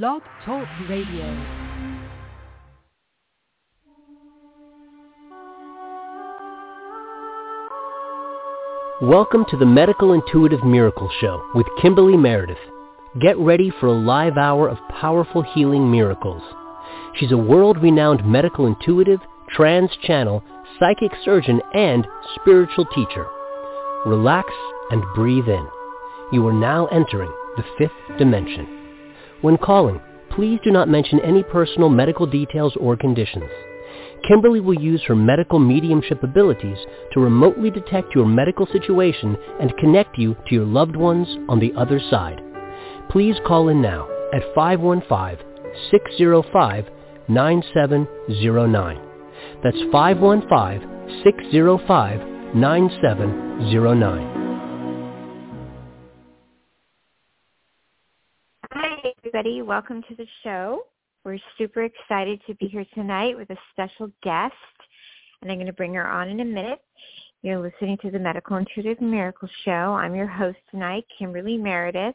Blog Talk Radio. Welcome to the Medical Intuitive Miracle Show with Kimberly Meredith. Get ready for a live hour of powerful healing miracles. She's a world-renowned medical intuitive, trans-channel, psychic surgeon, and spiritual teacher. Relax and breathe in. You are now entering the fifth dimension. When calling, please do not mention any personal medical details or conditions. Kimberly will use her medical mediumship abilities to remotely detect your medical situation and connect you to your loved ones on the other side. Please call in now at 515-605-9709. That's 515-605-9709. Everybody. Welcome to the show. We're super excited to be here tonight with a special guest, and I'm going to bring her on in a minute. You're listening to the Medical Intuitive Miracle Show. I'm your host tonight, Kimberly Meredith.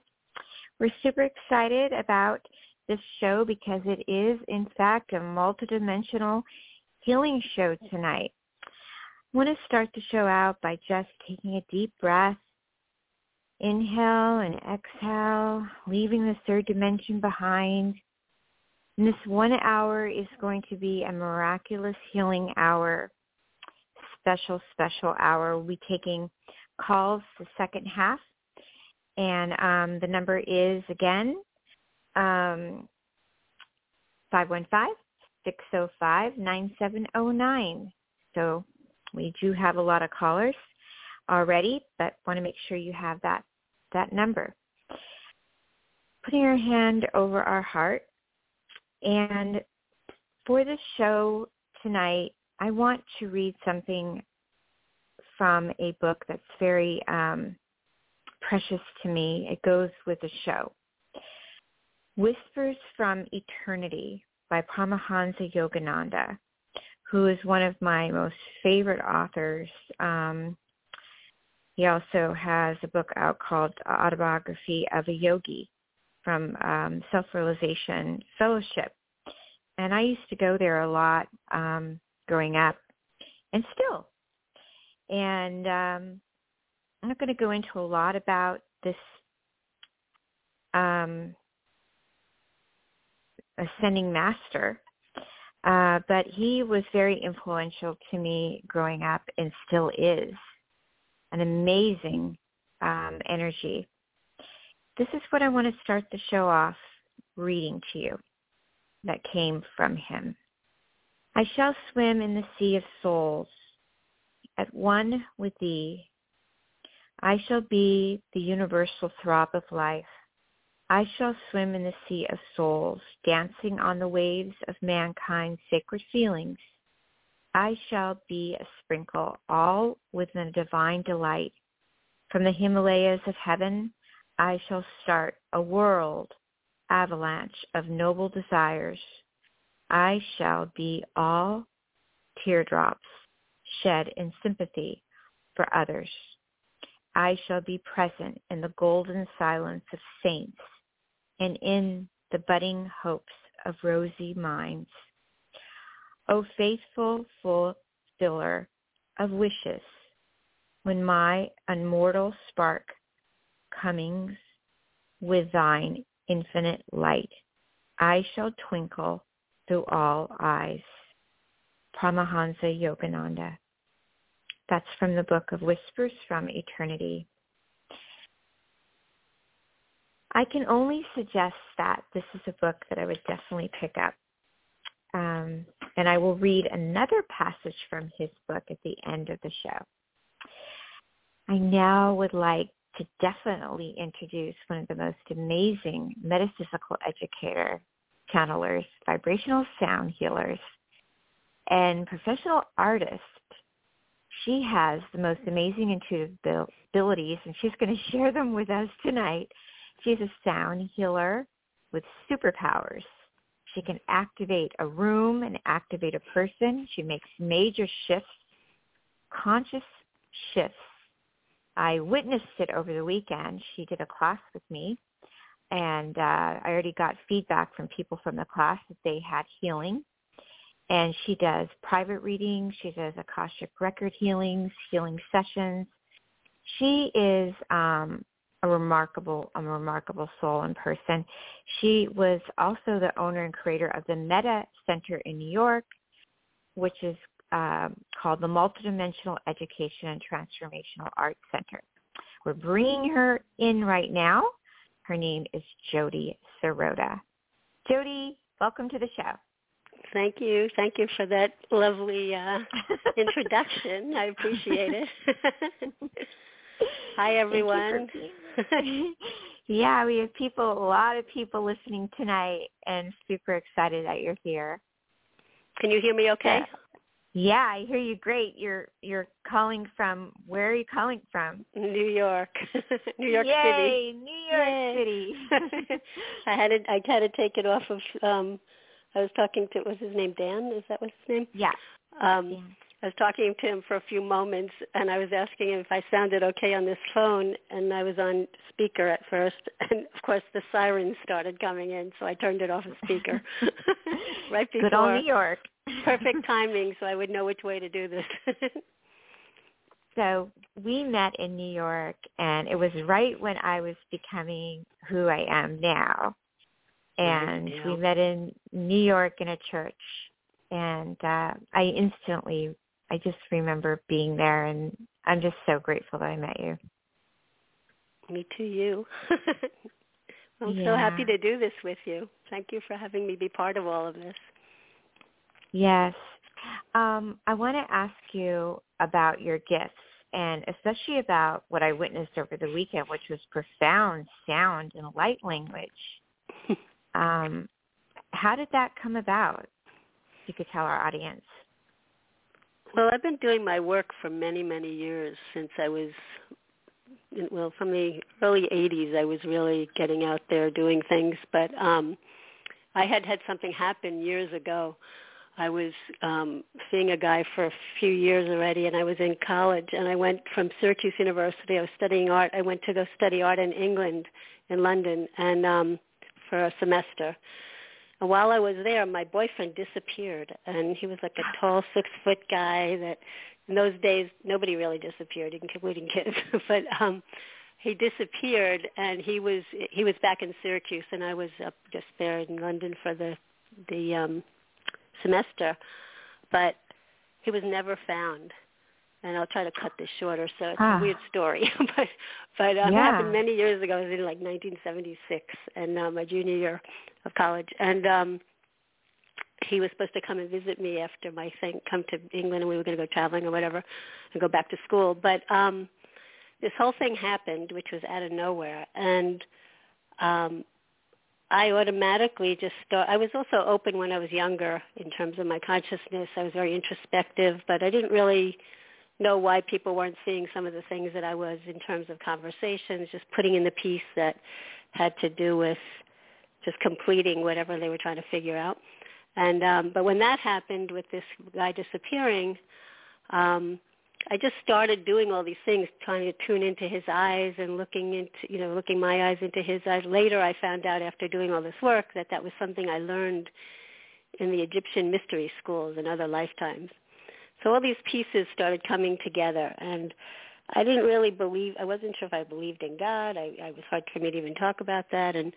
We're super excited about this show because it is, in fact, a multidimensional healing show tonight. I want to start the show out by just taking a deep breath. Inhale and exhale, leaving the third dimension behind and this one hour is going to be a miraculous healing hour, special, special hour. We'll be taking calls the second half. And um, the number is, again, um, 515-605-9709. So we do have a lot of callers already, but want to make sure you have that, that number. Putting our hand over our heart and for the show tonight, I want to read something from a book that's very um, precious to me. It goes with the show. Whispers from Eternity by Paramahansa Yogananda, who is one of my most favorite authors. Um, he also has a book out called Autobiography of a Yogi from um, Self-Realization Fellowship. And I used to go there a lot um, growing up and still. And um, I'm not going to go into a lot about this um, ascending master, uh, but he was very influential to me growing up and still is an amazing um, energy this is what I want to start the show off reading to you that came from him. I shall swim in the sea of souls, at one with thee. I shall be the universal throb of life. I shall swim in the sea of souls, dancing on the waves of mankind's sacred feelings. I shall be a sprinkle, all within a divine delight. From the Himalayas of heaven I shall start a world avalanche of noble desires. I shall be all teardrops shed in sympathy for others. I shall be present in the golden silence of saints and in the budding hopes of rosy minds. O faithful fulfiller of wishes, when my immortal spark comings with thine infinite light. I shall twinkle through all eyes. Paramahansa Yogananda. That's from the book of Whispers from Eternity. I can only suggest that this is a book that I would definitely pick up. Um, and I will read another passage from his book at the end of the show. I now would like to definitely introduce one of the most amazing metaphysical educator, channelers, vibrational sound healers, and professional artist. She has the most amazing intuitive abilities, and she's going to share them with us tonight. She's a sound healer with superpowers. She can activate a room and activate a person. She makes major shifts, conscious shifts I witnessed it over the weekend. She did a class with me and uh, I already got feedback from people from the class that they had healing. And she does private readings. She does Akashic record healings, healing sessions. She is um, a remarkable, a remarkable soul and person. She was also the owner and creator of the Meta Center in New York, which is uh, called the Multidimensional Education and Transformational Arts Center. We're bringing her in right now. Her name is Jodi Serota. Jodi, welcome to the show. Thank you. Thank you for that lovely uh, introduction. I appreciate it. Hi, everyone. yeah, we have people, a lot of people listening tonight, and super excited that you're here. Can you hear me okay? Yeah, I hear you great. You're you're calling from where are you calling from? New York. New York Yay, City. New York Yay. City. I had to I had to take it off of um I was talking to was his name Dan? Is that what's his name? Yeah. Um yeah. I was talking to him for a few moments and I was asking him if I sounded okay on this phone and I was on speaker at first and of course the sirens started coming in so I turned it off of speaker right before Good old New York. perfect timing so I would know which way to do this. so we met in New York and it was right when I was becoming who I am now. And yeah. we met in New York in a church and uh I instantly I just remember being there and I'm just so grateful that I met you. Me too, you. I'm yeah. so happy to do this with you. Thank you for having me be part of all of this. Yes. Um, I want to ask you about your gifts and especially about what I witnessed over the weekend, which was profound sound and light language. um, how did that come about? If you could tell our audience. Well, I've been doing my work for many, many years since I was, well, from the early 80s, I was really getting out there doing things. But um, I had had something happen years ago. I was um, seeing a guy for a few years already, and I was in college, and I went from Syracuse University. I was studying art. I went to go study art in England, in London, and um, for a semester. And while I was there, my boyfriend disappeared, and he was like a tall six foot guy that in those days nobody really disappeared, including kids. but um, he disappeared, and he was he was back in Syracuse, and I was up just there in London for the the um, semester. But he was never found and I'll try to cut this shorter. So it's ah. a weird story, but but um, yeah. it happened many years ago. It was in like 1976, and uh, my junior year of college, and um, he was supposed to come and visit me after my thing, come to England, and we were going to go traveling or whatever, and go back to school. But um, this whole thing happened, which was out of nowhere, and um, I automatically just start. I was also open when I was younger in terms of my consciousness. I was very introspective, but I didn't really know why people weren't seeing some of the things that I was in terms of conversations, just putting in the piece that had to do with just completing whatever they were trying to figure out. And um, but when that happened with this guy disappearing, um, I just started doing all these things, trying to tune into his eyes and looking into, you know, looking my eyes into his eyes. Later, I found out after doing all this work that that was something I learned in the Egyptian mystery schools in other lifetimes. So all these pieces started coming together, and I didn't really believe. I wasn't sure if I believed in God. I, I was hard for me to even talk about that, and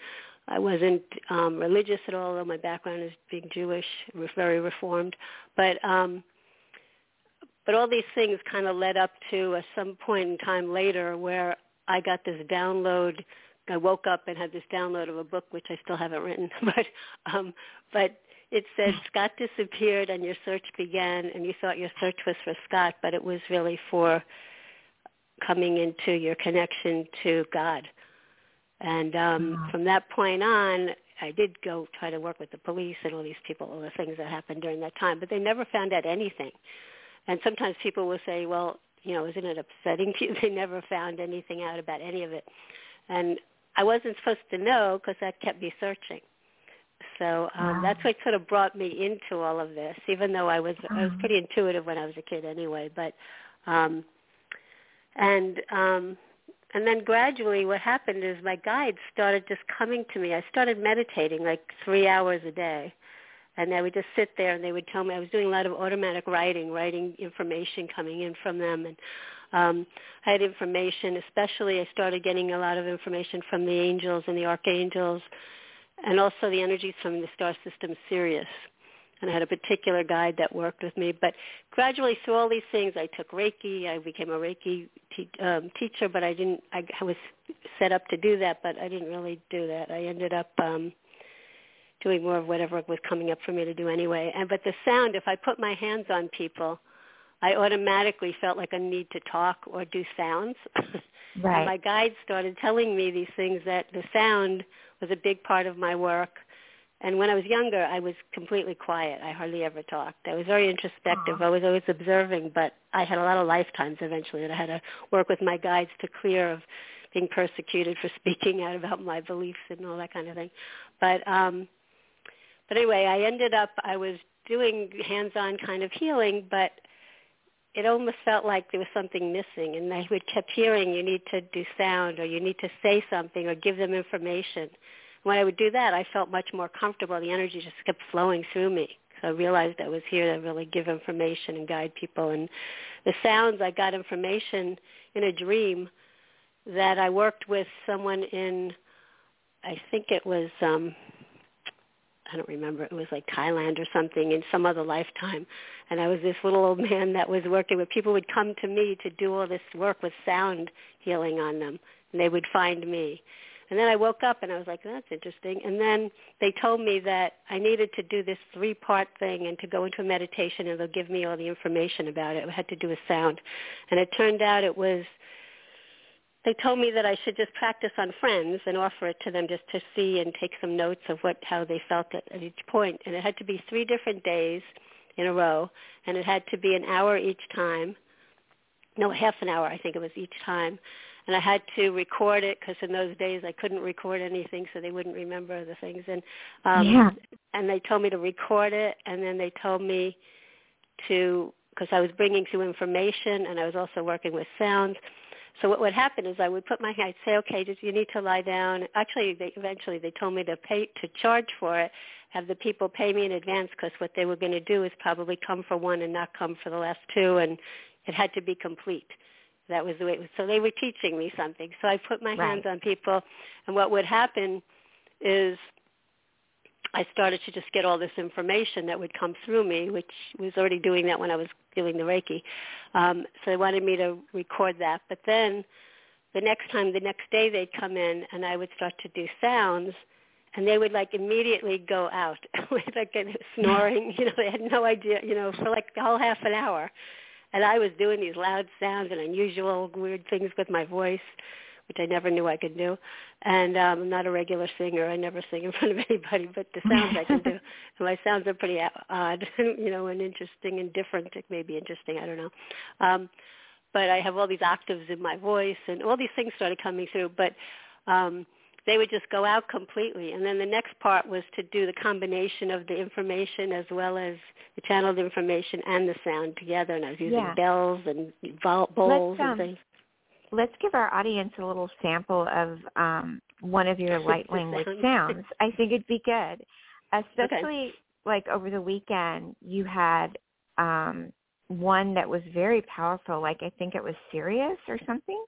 I wasn't um, religious at all. Though my background is being Jewish, very reformed, but um, but all these things kind of led up to uh, some point in time later where I got this download. I woke up and had this download of a book which I still haven't written, but um, but it said Scott disappeared and your search began, and you thought your search was for Scott, but it was really for coming into your connection to God. And um, Wow. from that point on, I did go try to work with the police and all these people, all the things that happened during that time, but they never found out anything. And sometimes people will say, well, you know, isn't it upsetting to you? They never found anything out about any of it. And I wasn't supposed to know because that kept me searching. So um, Wow. that's what sort of brought me into all of this, even though I was I was pretty intuitive when I was a kid anyway. But um, and um, and then gradually what happened is my guides started just coming to me. I started meditating like three hours a day. And I would just sit there and they would tell me I was doing a lot of automatic writing, writing information coming in from them and um I had information, especially I started getting a lot of information from the angels and the archangels and also the energies from the star system Sirius and I had a particular guide that worked with me. But gradually through all these things, I took Reiki. I became a Reiki te- um, teacher, but I didn't. I, I was set up to do that, but I didn't really do that. I ended up um, doing more of whatever was coming up for me to do anyway. And but the sound, if I put my hands on people, I automatically felt like a need to talk or do sounds. right. and my guide started telling me these things that the sound was a big part of my work and when I was younger, I was completely quiet. I hardly ever talked. I was very introspective. Aww. I was always observing, but I had a lot of lifetimes eventually that I had to work with my guides to clear of being persecuted for speaking out about my beliefs and all that kind of thing. But um but anyway, I ended up I was doing hands-on kind of healing, but it almost felt like there was something missing and I would kept hearing you need to do sound or you need to say something or give them information when I would do that, I felt much more comfortable. The energy just kept flowing through me. So I realized I was here to really give information and guide people. And the sounds, I got information in a dream that I worked with someone in, I think it was, um, I don't remember, it was like Thailand or something in some other lifetime. And I was this little old man that was working with people would come to me to do all this work with sound healing on them. And they would find me. And then I woke up and I was like, that's interesting. And then they told me that I needed to do this three-part thing and to go into a meditation and they'll give me all the information about it. I had to do a sound. And it turned out it was, they told me that I should just practice on friends and offer it to them just to see and take some notes of what, how they felt at, at each point. And it had to be three different days in a row and it had to be an hour each time. No, half an hour I think it was each time and I had to record it because in those days I couldn't record anything, so they wouldn't remember the things. And um, yeah. and they told me to record it, and then they told me to because I was bringing through information, and I was also working with sounds. So what would happen is I would put my I'd say, okay, just you need to lie down. Actually, they, eventually they told me to pay to charge for it, have the people pay me in advance because what they were going to do is probably come for one and not come for the last two, and it had to be complete. That was the way it was. So they were teaching me something. So I put my right. hands on people, and what would happen is I started to just get all this information that would come through me, which was already doing that when I was doing the Reiki. Um, so they wanted me to record that. But then the next time, the next day they'd come in and I would start to do sounds and they would like immediately go out with like snoring. You know, they had no idea, you know, for like the whole half an hour and I was doing these loud sounds and unusual weird things with my voice, which I never knew I could do. And um, I'm not a regular singer. I never sing in front of anybody, but the sounds I can do. And my sounds are pretty odd, you know, and interesting and different. It may be interesting. I don't know. Um, but I have all these octaves in my voice, and all these things started coming through. But um, they would just go out completely. And then the next part was to do the combination of the information as well as the channeled information and the sound together. And I was using yeah. bells and bowls um, and things. Let's give our audience a little sample of um, one of your light language sounds. I think it'd be good, especially okay. like over the weekend. You had um, one that was very powerful. Like I think it was Sirius or something.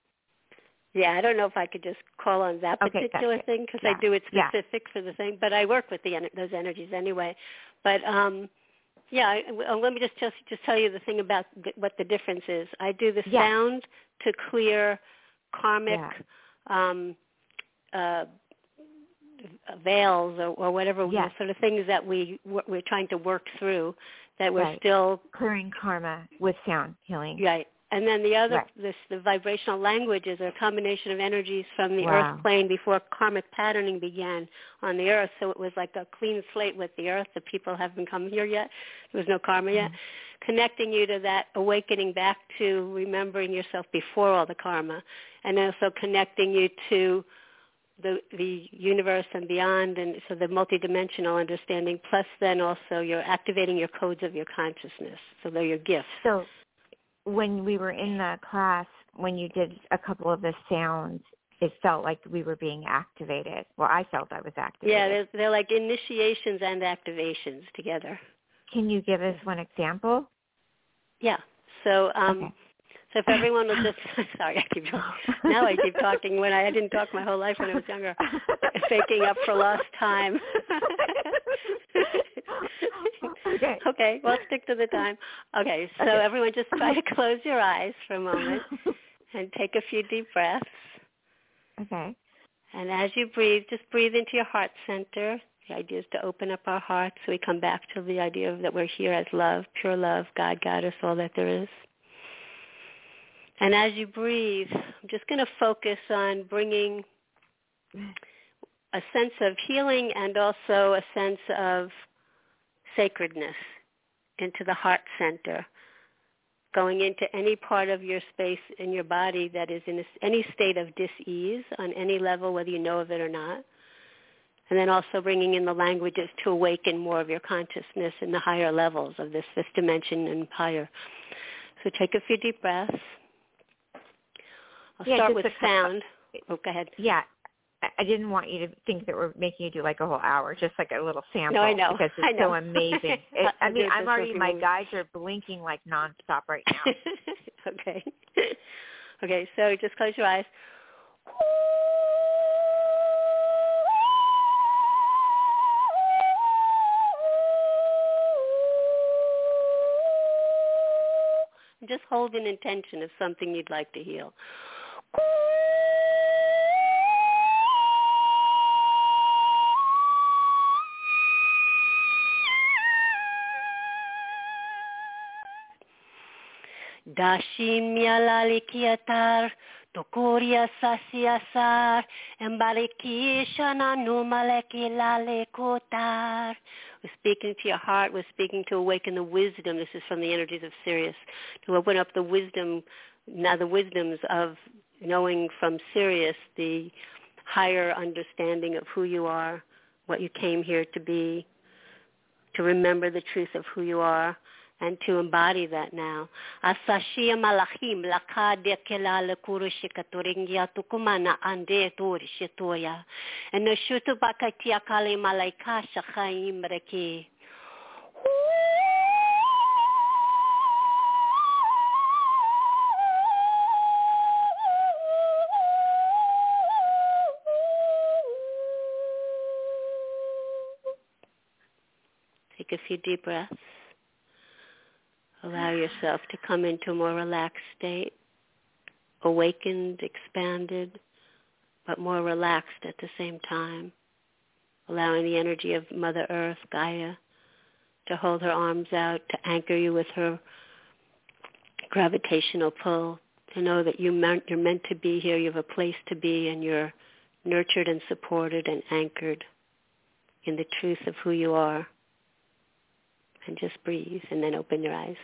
Yeah, I don't know if I could just call on that okay, particular gotcha. thing because yeah. I do it specific yeah. for the thing, but I work with the those energies anyway. But um yeah, I, well, let me just just just tell you the thing about th- what the difference is. I do the yeah. sound to clear karmic um uh veils or, or whatever yes. sort of things that we we're trying to work through that we're right. still clearing karma with sound healing. Right. And then the other, right. this, the vibrational languages are a combination of energies from the wow. earth plane before karmic patterning began on the earth. So it was like a clean slate with the earth. The people haven't come here yet. There was no karma yet. Mm-hmm. Connecting you to that awakening back to remembering yourself before all the karma. And also connecting you to the the universe and beyond and so the multidimensional understanding plus then also you're activating your codes of your consciousness so they're your gifts so when we were in the class when you did a couple of the sounds, it felt like we were being activated. Well, I felt I was activated. Yeah, they're, they're like initiations and activations together. Can you give us one example? Yeah. So, um, okay. so if everyone will just sorry, I keep talking. now I keep talking when I, I didn't talk my whole life when I was younger, faking up for lost time. okay. Okay, well, stick to the time. Okay, so Okay. everyone just try to close your eyes for a moment and take a few deep breaths. okay. And as you breathe, just breathe into your heart center. The idea is to open up our hearts so we come back to the idea of that we're here as love, pure love, God, Goddess, all that there is. And as you breathe, I'm just going to focus on bringing a sense of healing and also a sense of sacredness into the heart center, going into any part of your space in your body that is in any state of dis-ease on any level, whether you know of it or not. And then also bringing in the languages to awaken more of your consciousness in the higher levels of this fifth dimension and higher. So take a few deep breaths. I'll Yeah, start with sound. Oh, go ahead. Yeah. I- didn't want you to think that we're making you do like a whole hour, just like a little sample. No, I know. Because it's know. so amazing. It, I mean, I'm already, my guys are blinking like nonstop right now. okay. Okay, so just close your eyes. Just hold an intention of something you'd like to heal. We're speaking to your heart. We're speaking to awaken the wisdom. This is from the energies of Sirius. To open up the wisdom, now the wisdoms of knowing from Sirius the higher understanding of who you are, what you came here to be, to remember the truth of who you are, and to embody that now. Asashia malachim tukumana ande. And shutu bakatia kali malaika shachaim reki. Take a few deep breaths. Allow yourself to come into a more relaxed state, awakened, expanded, but more relaxed at the same time. Allowing the energy of Mother Earth, Gaia, to hold her arms out, to anchor you with her gravitational pull, to know that you're meant to be here, you have a place to be, and you're nurtured and supported and anchored in the truth of who you are. And just breathe and then open your eyes.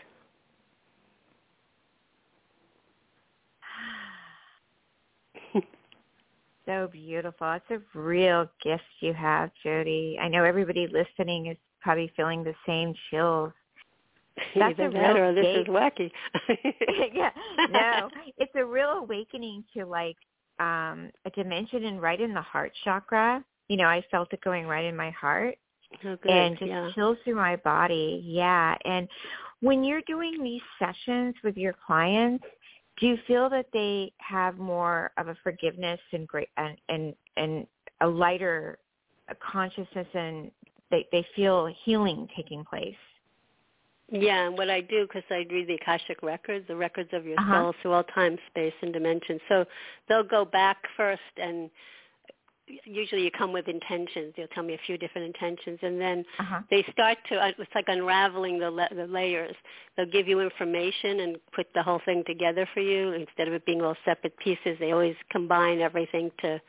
So beautiful. It's a real gift you have, Jodi. I know everybody listening is probably feeling the same chills. That's a real or this is wacky. yeah, no, it's a real awakening to like um a dimension and right in the heart chakra. You know, I felt it going right in my heart Oh, good. and just yeah. chills through my body. Yeah, and when you're doing these sessions with your clients, do you feel that they have more of a forgiveness and great and and, and a lighter consciousness and they they feel healing taking place? Yeah, and what I do, because I read the Akashic records, the records of your Uh-huh. soul through all time, space, and dimension. So they'll go back first, and usually you come with intentions. They'll tell me a few different intentions, and then Uh-huh. they start to, uh, it's like unraveling the, la- the layers. They'll give you information and put the whole thing together for you. Instead of it being all separate pieces, they always combine everything to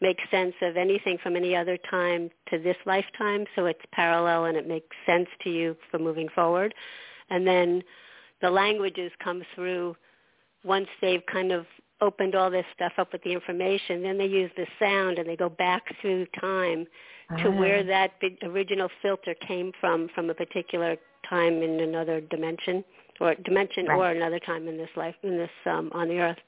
make sense of anything from any other time to this lifetime so it's parallel and it makes sense to you for moving forward and then the languages come through once they've kind of opened all this stuff up with the information then they use the sound and they go back through time to where Ah. that original filter came from from a particular time in another dimension or dimension right. or another time in this life in this um on the earth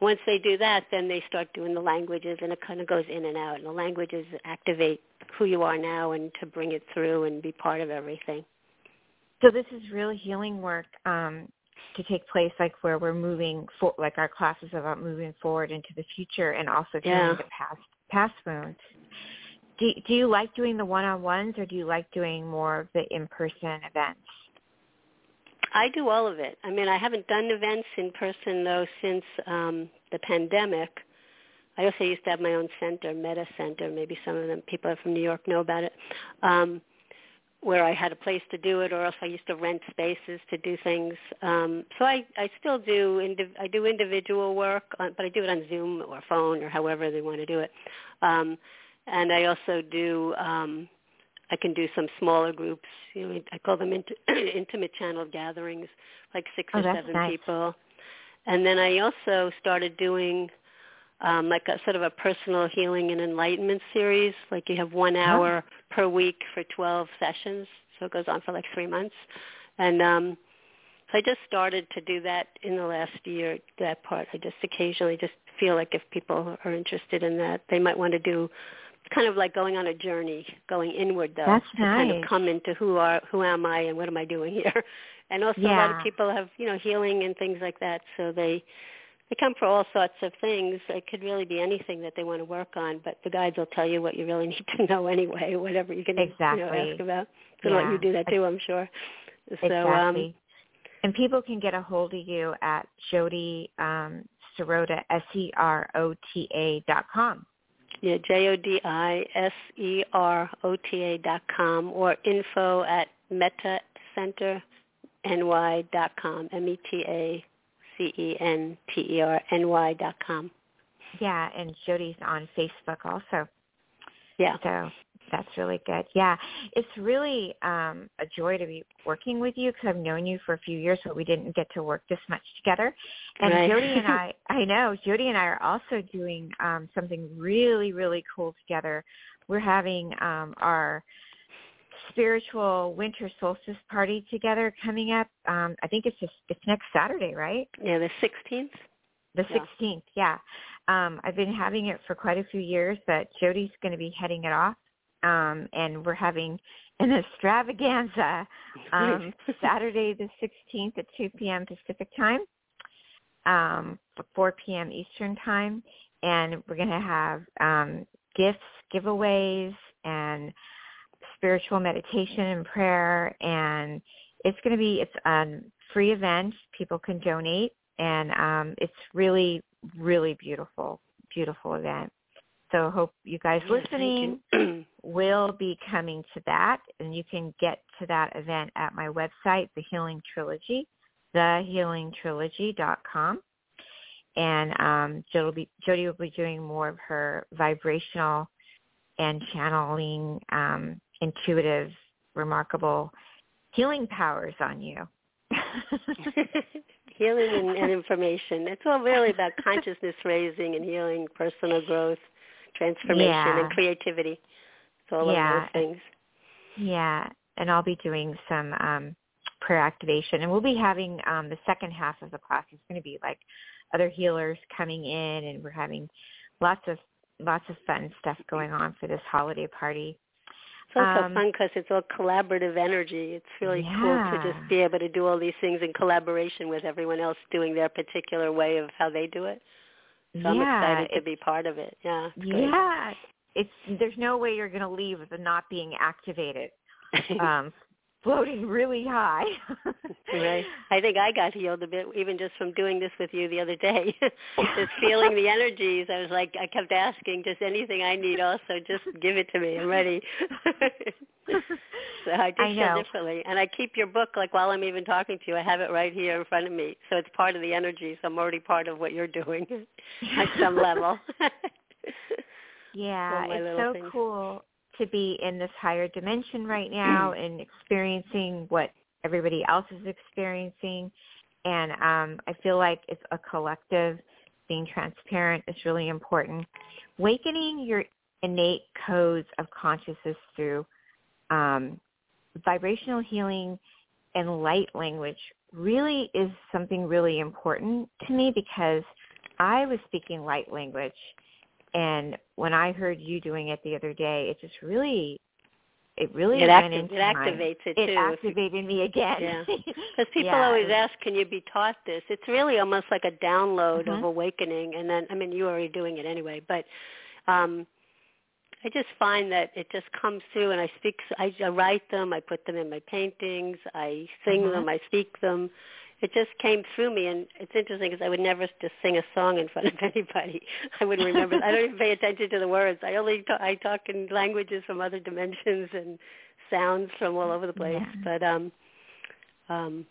once they do that then they start doing the languages and it kind of goes in and out and the languages activate who you are now and to bring it through and be part of everything so this is really healing work um to take place like where we're moving for like our classes about moving forward into the future and also healing yeah. the past past wounds do, do you like doing the one-on-ones or do you like doing more of the in-person events? I do all of it. I mean, I haven't done events in person though since um, the pandemic. I also used to have my own center, Meta Center. Maybe some of them people from New York know about it, um, where I had a place to do it, or else I used to rent spaces to do things. Um, so I, I still do. Indiv- I do individual work, on, but I do it on Zoom or phone or however they want to do it. Um, and I also do um, I can do some smaller groups. You know, I call them int- intimate channel gatherings, like six oh, or seven nice. people. And then I also started doing um, like a sort of a personal healing and enlightenment series. Like you have one hour oh. per week for 12 sessions, so it goes on for like three months. And um, so I just started to do that in the last year. That part, I just occasionally just feel like if people are interested in that, they might want to do kind of like going on a journey, going inward though, That's to nice. kind of come into who are who am I and what am I doing here. And also yeah. a lot of people have, you know, healing and things like that, so they they come for all sorts of things. It could really be anything that they want to work on, but the guides will tell you what you really need to know anyway, whatever you can exactly. you know, ask about. So yeah. let you do that too, I'm sure. So exactly. um and people can get a hold of you at Jodi um Serota S E R O T A dot com. Yeah, J O D I S E R O T A dot com or info at metacenter.ny dot com. M E T A C E N T E R N Y dot com. Yeah, and Jodi's on Facebook also. Yeah. So that's really good. Yeah, it's really um, a joy to be working with you because I've known you for a few years, but we didn't get to work this much together. And right. Jodi and I, I know Jodi and I are also doing um, something really, really cool together. We're having um, our spiritual winter solstice party together coming up. Um, I think it's just it's next Saturday, right? Yeah, the sixteenth. The sixteenth, yeah. yeah. Um, I've been having it for quite a few years, but Jodi's going to be heading it off um, and we're having an extravaganza um, Saturday the 16th at 2 p.m. Pacific time, um, 4 p.m. Eastern time, and we're going to have um, gifts, giveaways, and spiritual meditation and prayer, and it's going to be it's a free event. People can donate, and um, it's really, really beautiful, beautiful event. So hope you guys listening you. will be coming to that, and you can get to that event at my website, The Healing Trilogy, thehealingtrilogy.com. And um, be, Jodi will be doing more of her vibrational and channeling um, intuitive, remarkable healing powers on you. healing and, and information. It's all really about consciousness raising and healing, personal growth, transformation, yeah. and creativity. It's all yeah. of those things. Yeah, and I'll be doing some um, prayer activation, and we'll be having um, the second half of the class is going to be like other healers coming in, and we're having lots of lots of fun stuff going on for this holiday party. It's also Um, fun because it's all collaborative energy. It's really cool to just be able to do all these things in collaboration with everyone else doing their particular way of how they do it. So I'm yeah, excited to be part of it. Yeah. It's great. Yeah, it's there's no way you're going to leave it not being activated, um, floating really high. right. I think I got healed a bit even just from doing this with you the other day. just feeling the energies. I was like I kept asking just anything I need also just give it to me. I'm ready. so I do I feel know. differently. And I keep your book like while I'm even talking to you, I have it right here in front of me. So it's part of the energy. So I'm already part of what you're doing at some level. Yeah, it's so things. cool to be in this higher dimension right now and experiencing what everybody else is experiencing. And um, I feel like it's a collective. Being transparent is really important. Wakening your innate codes of consciousness through um, vibrational healing and light language really is something really important to me because I was speaking light language and when I heard you doing it the other day, it just really it really it, acti- it activates it it activated me again. Yeah, because people yeah. always ask, "Can you be taught this?" It's really almost like a download Mhm. of awakening, and then I mean, you're already doing it anyway, but um I just find that it just comes through, and I speak. I, I write them. I put them in my paintings. I sing Mhm. them. I speak them. It just came through me, and it's interesting because I would never just sing a song in front of anybody. I wouldn't remember. I don't even pay attention to the words. I only talk, I talk in languages from other dimensions and sounds from all over the place. Yeah. But um, um,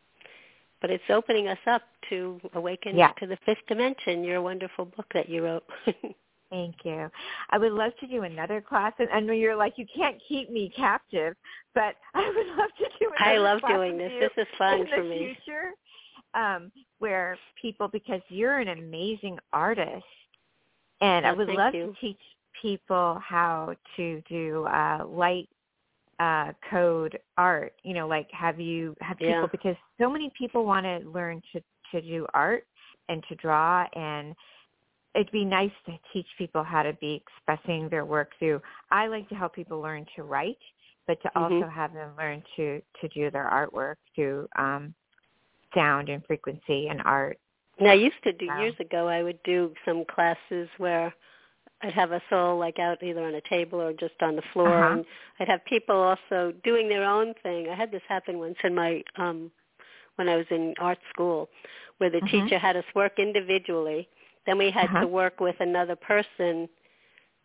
but it's opening us up to awaken Yeah. to the fifth dimension. Your wonderful book that you wrote. Thank you. I would love to do another class, and, and you're like, you can't keep me captive, but I would love to do another I love class doing this. This is fun in for the me. future, um, where people, because you're an amazing artist, and I Oh, would love you. to teach people how to do uh, light uh code art you know like have you have people Yeah. because so many people want to learn to to do art and to draw and it'd be nice to teach people how to be expressing their work through i like to help people learn to write but to Mhm. also have them learn to to do their artwork through um sound and frequency and art Now, I used to do Wow. years ago. I would do some classes where I'd have us all like out either on a table or just on the floor, Uh-huh. and I'd have people also doing their own thing. I had this happen once in my um when I was in art school, where the Mhm. teacher had us work individually. Then we had Uh-huh. to work with another person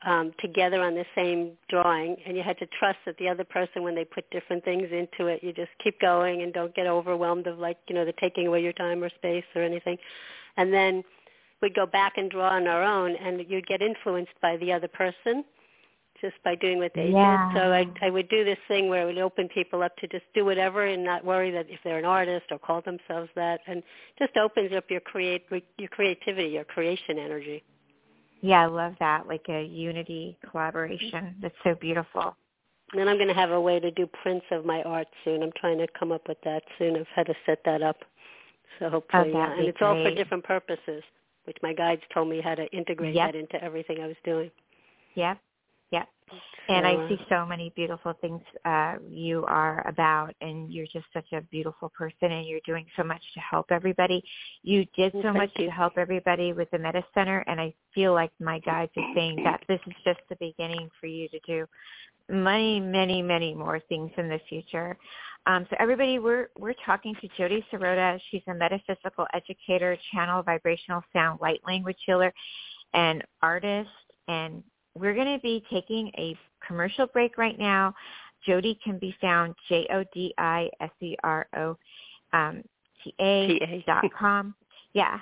um, together on the same drawing, and you had to trust that the other person, when they put different things into it, you just keep going and don't get overwhelmed of like you know they're taking away your time or space or anything. And then we'd go back and draw on our own, and you'd get influenced by the other person just by doing what they Yeah. did. So I I would do this thing where I would open people up to just do whatever and not worry that if they're an artist or call themselves that, and just opens up your create your creativity, your creation energy. Yeah i love that like a unity collaboration mm-hmm. that's so beautiful And then I'm going to have a way to do prints of my art soon. I'm trying to come up with that soon. I've had to set that up. So hopefully, Oh, yeah. And it's all for different purposes, which my guides told me how to integrate Yep. that into everything I was doing. yep And I see so many beautiful things uh, you are about, and you're just such a beautiful person, and you're doing so much to help everybody. You did so Thank much you. to help everybody with the Meta Center, and I feel like my guides are saying that this is just the beginning for you to do many, many, many more things in the future. Um, so everybody, we're we're talking to Jodi Serota. She's a metaphysical educator, channel vibrational sound light language healer, and artist. And we're going to be taking a commercial break right now. Jodi can be found J O D I S E R O um, T A dot com. Yeah,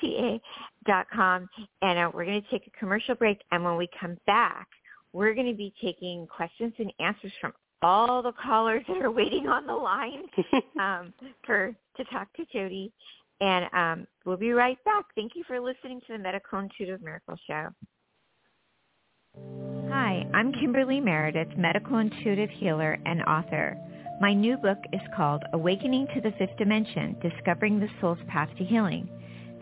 T A dot com. And uh, we're going to take a commercial break. And when we come back, we're going to be taking questions and answers from all the callers that are waiting on the line um, for to talk to Jodi. And um, we'll be right back. Thank you for listening to the Medical Intuitive Miracle Show. Hi, I'm Kimberly Meredith, medical intuitive healer and author. My new book is called Awakening to the Fifth Dimension, Discovering the Soul's Path to Healing.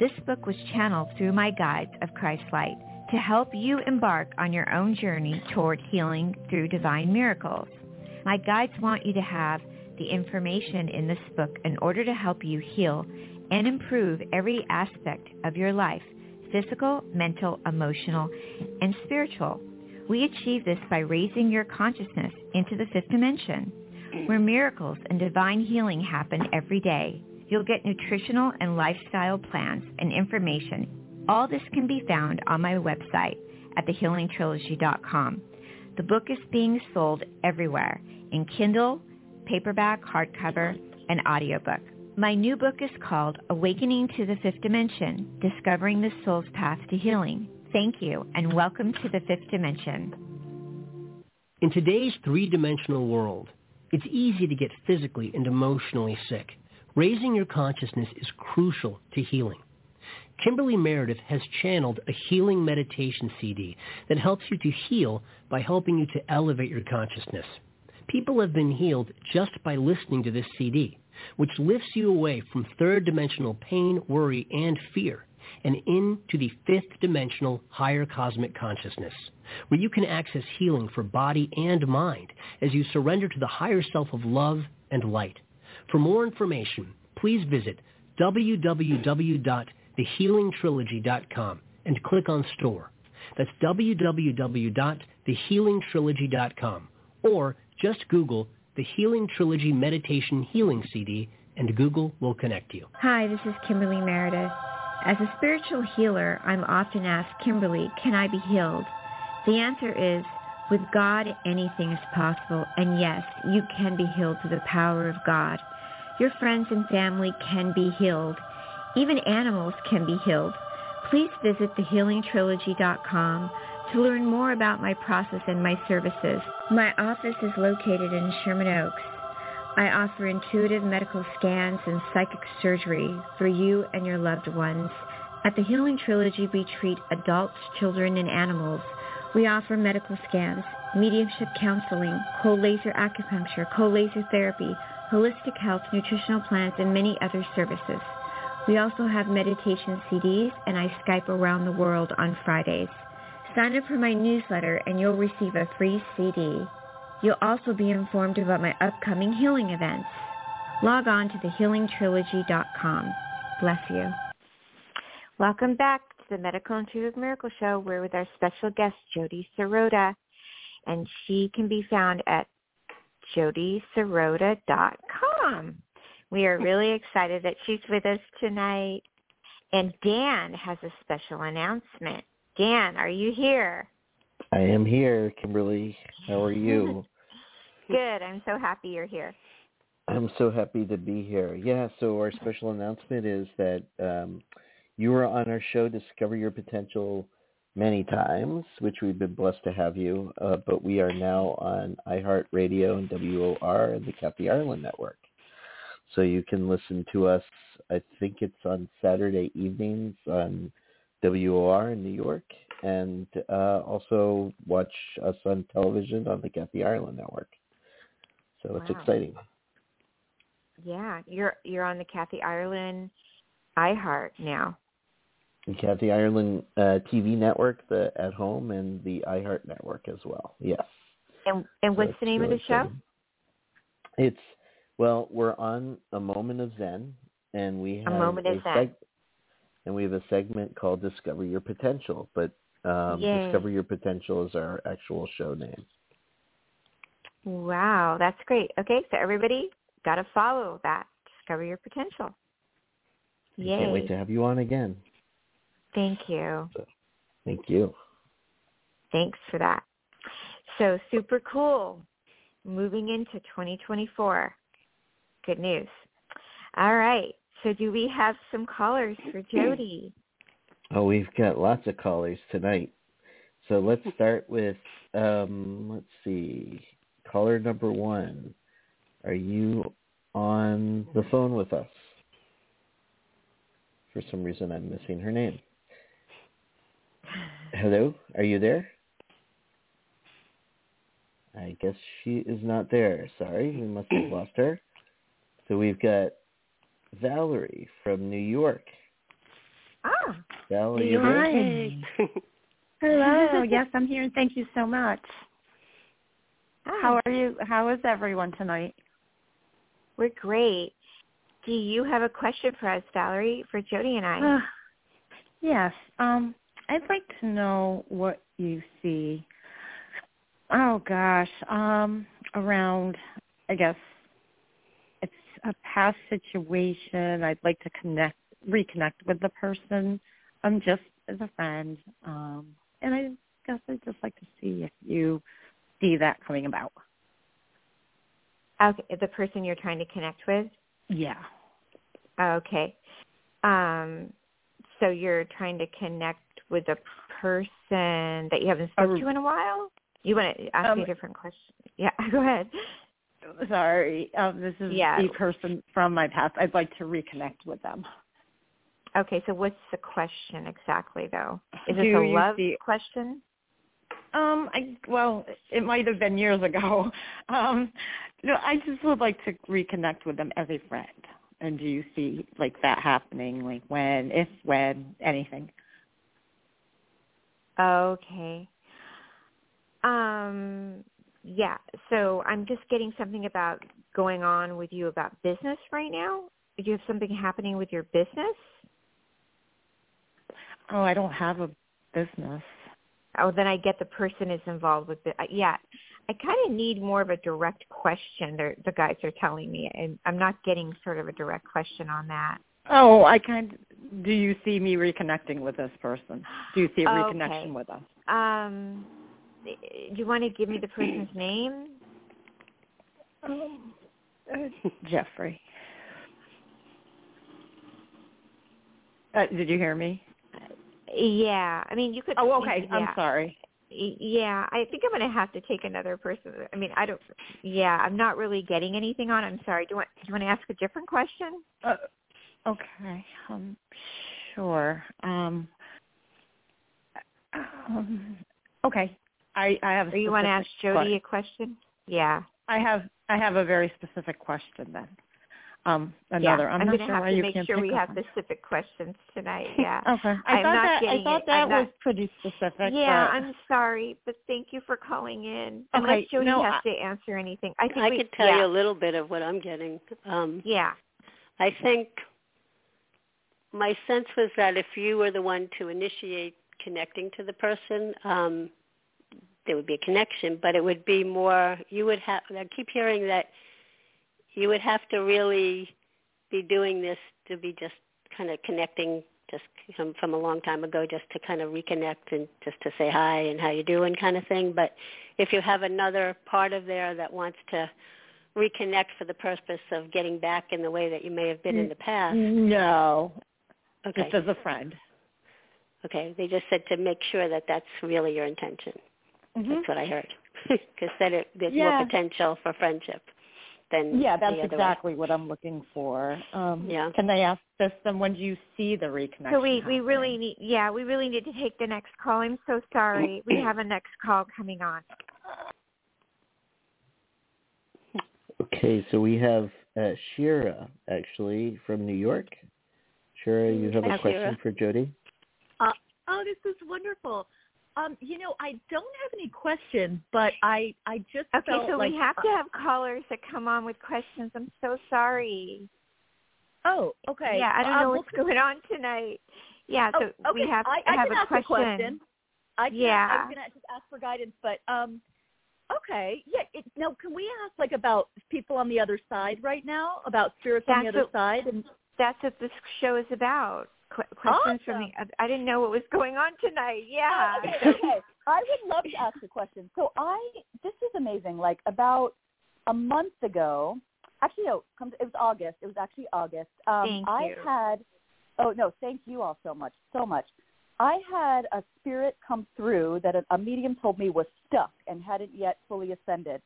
This book was channeled through my guides of Christ Light to help you embark on your own journey toward healing through divine miracles. My guides want you to have the information in this book in order to help you heal and improve every aspect of your life, physical, mental, emotional, and spiritual. We achieve this by raising your consciousness into the fifth dimension, where miracles and divine healing happen every day. You'll get nutritional and lifestyle plans and information. All this can be found on my website at thehealingtrilogy.com. The book is being sold everywhere in Kindle, paperback, hardcover, and audiobook. My new book is called Awakening to the Fifth Dimension, Discovering the Soul's Path to Healing. Thank you and welcome to the Fifth Dimension. In today's three-dimensional world, it's easy to get physically and emotionally sick. Raising your consciousness is crucial to healing. Kimberly Meredith has channeled a healing meditation CD that helps you to heal by helping you to elevate your consciousness. People have been healed just by listening to this CD. Which lifts you away from third dimensional pain, worry, and fear and into the fifth dimensional higher cosmic consciousness, where you can access healing for body and mind as you surrender to the higher self of love and light. For more information, please visit www.thehealingtrilogy.com and click on store. That's www.thehealingtrilogy.com or just Google the Healing Trilogy Meditation Healing CD and Google will connect you. Hi, this is Kimberly Meredith. As a spiritual healer, I'm often asked, Kimberly, can I be healed? The answer is, with God, anything is possible. And yes, you can be healed through the power of God. Your friends and family can be healed. Even animals can be healed. Please visit thehealingtrilogy.com to learn more about my process and my services. My office is located in Sherman Oaks. I offer intuitive medical scans and psychic surgery for you and your loved ones. At the Healing Trilogy, we treat adults, children, and animals. We offer medical scans, mediumship counseling, cold laser acupuncture, cold laser therapy, holistic health, nutritional plans, and many other services. We also have meditation CDs, and I Skype around the world on Fridays. Sign up for my newsletter, and you'll receive a free CD. You'll also be informed about my upcoming healing events. Log on to thehealingtrilogy.com. Bless you. Welcome back to the Medical Intuitive Miracle Show. We're with our special guest, Jodi Serota, and she can be found at jodiserota.com. We are really excited that she's with us tonight. And Dan has a special announcement. Dan, are you here? I am here, Kimberly. How are you? Good. I'm so happy you're here. I'm so happy to be here. Yeah, so our special announcement is that um, you were on our show Discover Your Potential many times, which we've been blessed to have you, uh, but we are now on iHeartRadio and WOR and the Kathy Ireland Network. So you can listen to us, I think it's on Saturday evenings on WOR in New York, and uh, also watch us on television on the Kathy Ireland Network. So wow. it's exciting. Yeah, you're you're on the Kathy Ireland iHeart now. The Kathy Ireland uh, TV network, the At Home, and the iHeart network as well. Yes. And and so what's the name really of the show? It's well, we're on a moment of Zen, and we have a moment of Zen. Seg- and we have a segment called Discover Your Potential. But um, Discover Your Potential is our actual show name. Wow, that's great. Okay, so everybody got to follow that. Discover your potential. Yay. I can't wait to have you on again. Thank you. So, thank you. Thanks for that. So super cool. Moving into 2024. Good news. All right. So do we have some callers for Jodi? Oh, we've got lots of callers tonight. So let's start with um, let's see caller number one. Are you on the phone with us? For some reason, I'm missing her name. Hello, are you there? I guess she is not there. Sorry, we must have lost her. So we've got Valerie from New York. Ah, Valerie, hi. Hello. Yes, I'm here, and thank you so much. Hi. How are you? How is everyone tonight? We're great. Do you have a question for us, Valerie, for Jodi and I? Uh, yes. Um, I'd like to know what you see. Oh gosh, um, around I guess it's a past situation. I'd like to connect, reconnect with the person. I'm just as a friend, um, and I guess I'd just like to see if you see that coming about. Okay, the person you're trying to connect with? Yeah. Okay. Um, so you're trying to connect with a person that you haven't spoken to in a while? You want to ask um, me a different question? Yeah, go ahead. Sorry, um, this is yeah. the person from my past. I'd like to reconnect with them. Okay, so what's the question exactly, though? Is this a love see, question? Um, I well, it might have been years ago. Um, no, I just would like to reconnect with them as a friend. And do you see like that happening? Like when, if, when, anything? Okay. Um, yeah. So I'm just getting something about going on with you about business right now. Do you have something happening with your business? Oh, I don't have a business. Oh, then I get the person is involved with it. Yeah, I kind of need more of a direct question. They're, the guys are telling me, and I'm not getting sort of a direct question on that. Oh, I kind. Of, do you see me reconnecting with this person? Do you see a Okay. reconnection with us? Um, do you want to give me the person's name? Um, uh, Jeffrey. Uh, did you hear me? Yeah, I mean you could. Oh, okay. Yeah. I'm sorry. Yeah, I think I'm going to have to take another person. I mean, I don't. Yeah, I'm not really getting anything on. I'm sorry. Do you want? Do you want to ask a different question? Uh, okay. Um, sure. Um, um, okay. I I have. A you want to ask Jodi que- a question? Yeah. I have I have a very specific question then. Um, another. Yeah. I'm, I'm not going to sure have why to you make can't sure pick we up have on- specific questions tonight. Yeah. Okay. I I'm thought not that I getting thought that I'm was pretty specific. Yeah, but- I'm sorry, but thank you for calling in. Okay, Unless Jodi no, has I- to answer anything. I think I we, could tell yeah. you a little bit of what I'm getting. Um, Yeah. I think my sense was that if you were the one to initiate connecting to the person, um, there would be a connection, but it would be more, you would have, I keep hearing that you would have to really be doing this to be just kind of connecting just from, from a long time ago just to kind of reconnect and just to say hi and how you doing kind of thing. But if you have another part of there that wants to reconnect for the purpose of getting back in the way that you may have been in the past. No, Okay. just as a friend. Okay. They just said to make sure that that's really your intention. Mhm. That's what I heard. Because then it, there's Yeah. more potential for friendship than Yeah, that's the other exactly what I'm looking for. Um, Yeah. Can they ask this then when do you see the reconnection? So we we really need yeah we really need to take the next call. I'm so sorry. We have a next call coming on. Okay, so we have uh, Shira actually from New York. Shira, you have a question for Jodi? Oh, this is wonderful. Um, you know, I don't have any questions, but I I just Okay, so like we have to have callers that come on with questions. I'm so sorry. Oh, okay. Yeah, I don't Um, know what's going on tonight. Yeah, so oh, okay. we have I, to I have can a ask question. a question. I can, Yeah. I was gonna just ask for guidance, but um, okay, yeah. It, now, can we ask like about people on the other side right now, about spirits on the other what- side? And That's what this show is about. Qu- questions from the. I didn't know what was going on tonight. Yeah. Oh, okay, okay. I would love to ask a question. So I, this is amazing. Like about a month ago, actually no, it was August. It was actually August. Um, Thank I you. had, oh no, thank you all so much, so much. I had a spirit come through that a, a medium told me was stuck and hadn't yet fully ascended.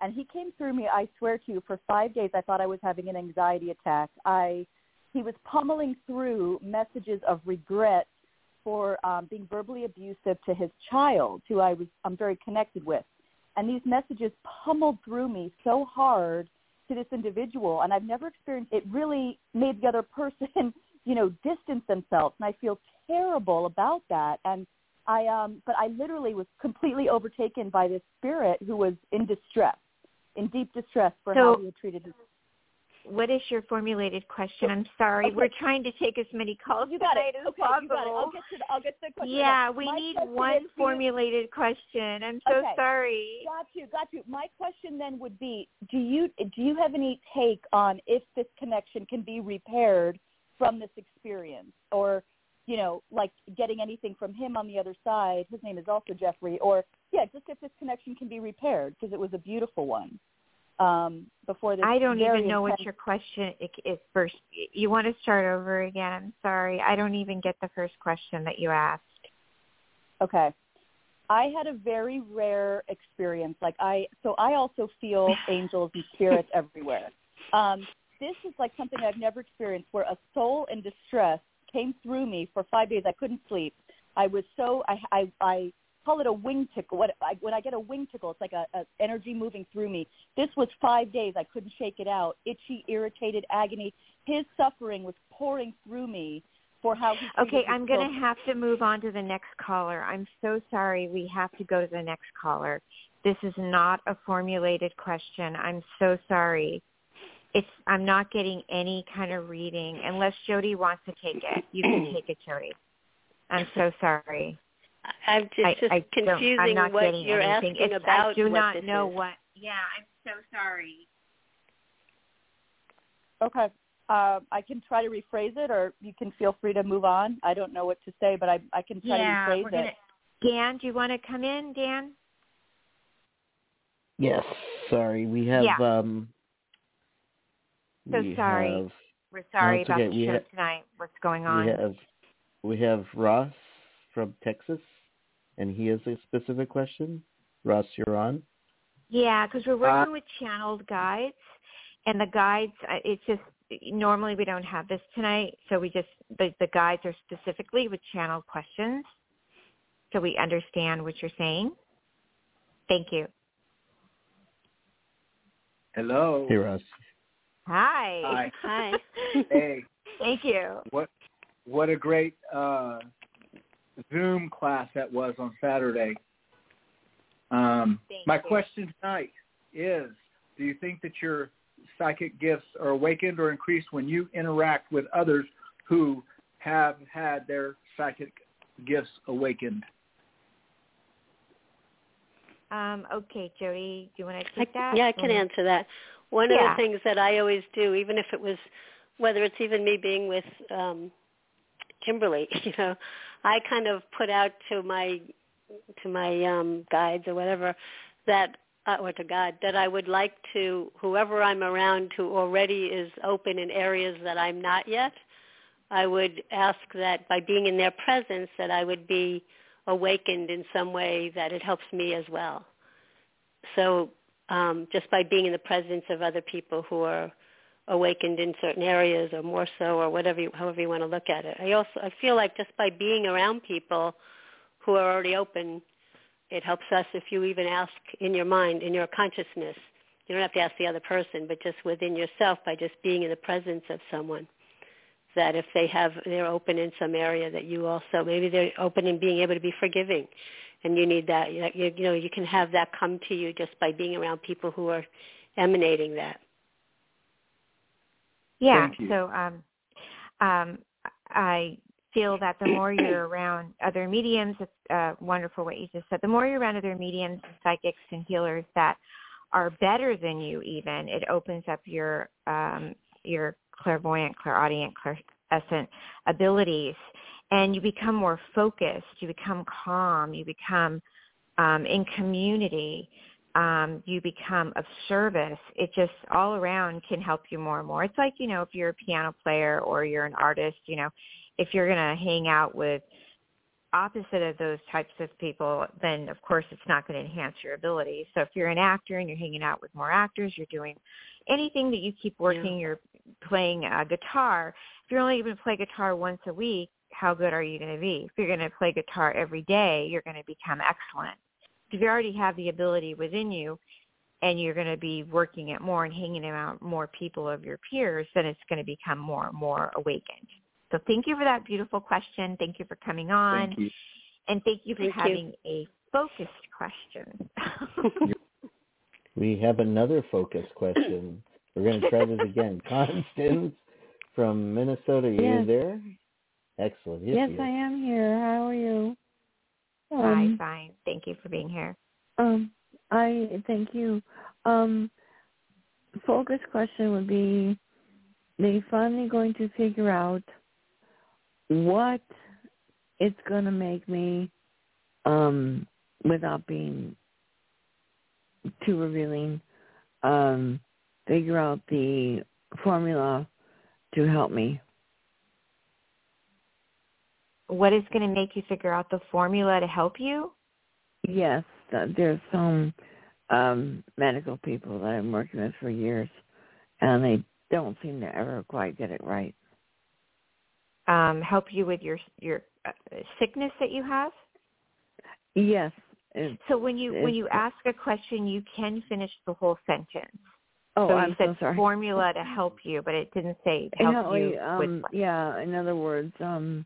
And he came through me, I swear to you, for five days I thought I was having an anxiety attack. I he was pummeling through messages of regret for um, being verbally abusive to his child, who I was I'm very connected with. And these messages pummeled through me so hard to this individual, and I've never experienced. It really made the other person, you know, distance themselves, and I feel terrible about that. And I, um, but I literally was completely overtaken by this spirit who was in distress, in deep distress for how he had treated his What is your formulated question? I'm sorry. Okay. We're trying to take as many calls You got tonight it. as Okay, possible. you got it. I'll get to the, I'll get to the question. yeah, we My need question one formulated question. I'm so Okay. sorry. Got you, got you. My question then would be, do you do you have any take on if this connection can be repaired from this experience, or you know, like getting anything from him on the other side? His name is also Jeffrey, or yeah, just if this connection can be repaired because it was a beautiful one. Um, before this, I don't even know what your question is first. You want to start over again? I'm sorry. I don't even get the first question that you asked. Okay. I had a very rare experience. Like I, so I also feel angels and spirits everywhere. Um, this is like something I've never experienced, where a soul in distress came through me for five days. I couldn't sleep. I was so I I, I call it a wing tickle. What I, when I get a wing tickle, it's like a, a energy moving through me. This was five days. I couldn't shake it out. Itchy, irritated, agony. His suffering was pouring through me for how he. Okay, I'm going to have to move on to the next caller. I'm so sorry. We have to go to the next caller. This is not a formulated question. I'm so sorry. It's I'm not getting any kind of reading unless Jodi wants to take it. You can take it, Jodi. I'm so sorry. I'm just, I, just I confusing I'm not what getting you're anything. asking it's, about. I do what not this know is. what. Yeah, I'm so sorry. Okay. Uh, I can try to rephrase it, or you can feel free to move on. I don't know what to say, but I I can try yeah, to rephrase we're gonna, it. Dan, do you want to come in, Dan? Yes. Sorry, we have. Yeah. um So we sorry. Have, We're sorry it's about okay. the We show ha- tonight. What's going on? we have we have Ross from Texas, and he has a specific question. Ross, you're on. Yeah, because we're working with channeled guides, and the guides. uh, It's just normally we don't have this tonight, so we just the the guides are specifically with channeled questions, so we understand what you're saying. Thank you. Hello. Hey, Ross. Hi. Hi. Hi. Hey, Thank you. what what a great uh, Zoom class that was on Saturday. Um, my you. question tonight is: Do you think that your psychic gifts are awakened or increased when you interact with others who have had their psychic gifts awakened? Um, okay, Jodi, do you want to take that? yeah, I can Mhm. answer that. One of the things that I always do, even if it was, whether it's even me being with um, Kimberly, you know, I kind of put out to my to my um, guides or whatever that uh, or to God that I would like to whoever I'm around who already is open in areas that I'm not yet. I would ask that by being in their presence that I would be awakened in some way that it helps me as well. So um, just by being in the presence of other people who are awakened in certain areas or more so or whatever you, however you want to look at it. I also I feel like just by being around people who are already open, it helps us if you even ask in your mind, in your consciousness. You don't have to ask the other person, but just within yourself by just being in the presence of someone. That if they have they're open in some area that you also maybe they're open in being able to be forgiving and you need that you, you know you can have that come to you just by being around people who are emanating that Yeah. So um, um, I feel that the more you're around other mediums, it's uh, wonderful what you just said. The more you're around other mediums, and psychics, and healers that are better than you, even it opens up your um, your clairvoyant, clairaudient, clairsentient abilities, and you become more focused. You become calm. You become um, in community um, you become of service, it just all around can help you more and more. It's like, you know, if you're a piano player or you're an artist, you know, if you're going to hang out with opposite of those types of people, then of course it's not going to enhance your ability. So if you're an actor and you're hanging out with more actors, you're doing anything that you keep working, you're playing a guitar. If you're only going to play guitar once a week, how good are you going to be? If you're going to play guitar every day, you're going to become excellent if you already have the ability within you and you're going to be working it more and hanging around more people of your peers, then it's going to become more and more awakened. So thank you for that beautiful question. Thank you for coming on. Thank you. And thank you for Thank you. having a focused question. We have another focus question. We're going to try this again. Constance from Minnesota, are you Yes. there? Excellent. Yes, you I am here. How are you? Hi, Um, fine. Thank you for being here. um, I thank you. Um, focus question would be: They finally going to figure out what it's going to make me, um, without being too revealing. Um, figure out the formula to help me. What is going to make you figure out the formula to help you? Yes, th- there's some um medical people that I'm working with for years, and they don't seem to ever quite get it right. Um, help you with your your uh, sickness that you have? Yes. It, So when you when you ask a question, you can finish the whole sentence. oh, so you I'm said so sorry. formula to help you, but it didn't say help No, you um, with. yeah. In other words, um,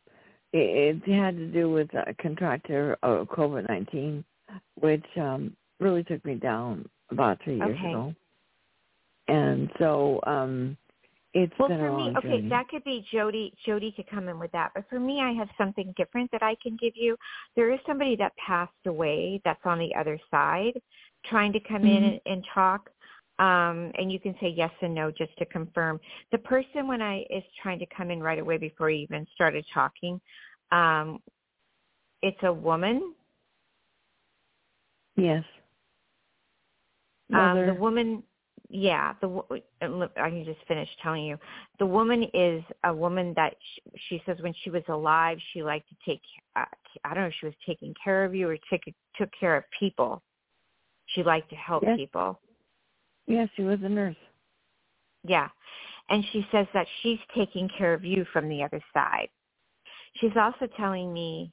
it, it had to do with a contractor of COVID nineteen, which um really took me down about three years Okay. ago. And so um, it's Well, been a for me, okay, journey. that could be Jodi. Jodi could come in with that, but for me, I have something different that I can give you. There is somebody that passed away that's on the other side, trying to come in Mhm. and, and talk. Um, and you can say yes and no just to confirm. The person when I is trying to come in right away before you even started talking, um, it's a woman. yes. Um, the woman, yeah, the I can just finish telling you. The woman is a woman that she, she says when she was alive, she liked to take. Uh, I don't know if she was taking care of you or took took care of people. She liked to help Yes. people. Yes, she was a nurse. Yeah, and she says that she's taking care of you from the other side. She's also telling me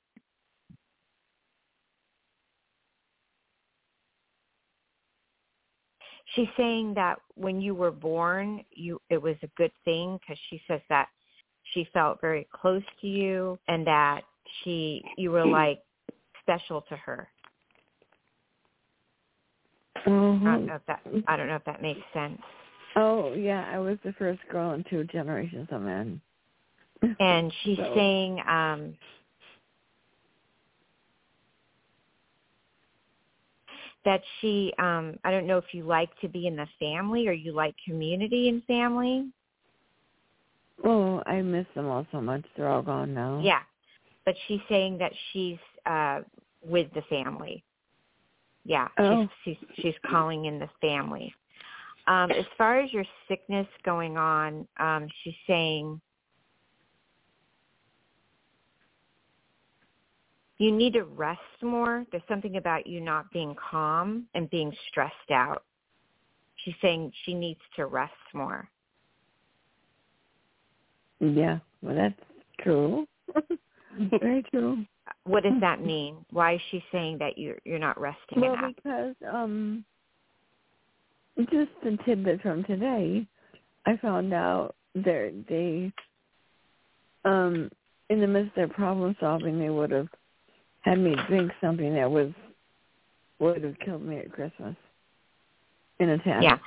she's saying that when you were born you it was a good thing because she says that she felt very close to you and that she you were like special to her i don't know if that i don't know if that makes sense Oh yeah, I was the first girl in two generations of men. and she's So- saying um that she um i don't know if you like to be in the family or you like community and family Oh, I miss them all so much. They're all gone now. Yeah. But she's saying that she's uh with the family. Yeah. Oh. She's she's she's calling in the family. Um as far as your sickness going on, um she's saying you need to rest more. There's something about you not being calm and being stressed out. She's saying she needs to rest more. Yeah. Well, that's true. Very true. What does that mean? Why is she saying that you're you're not resting Well, enough? because um, just a tidbit from today, I found out that they, um, in the midst of their problem solving, they would have had me drink something that was would have killed me at Christmas in a test. Yeah.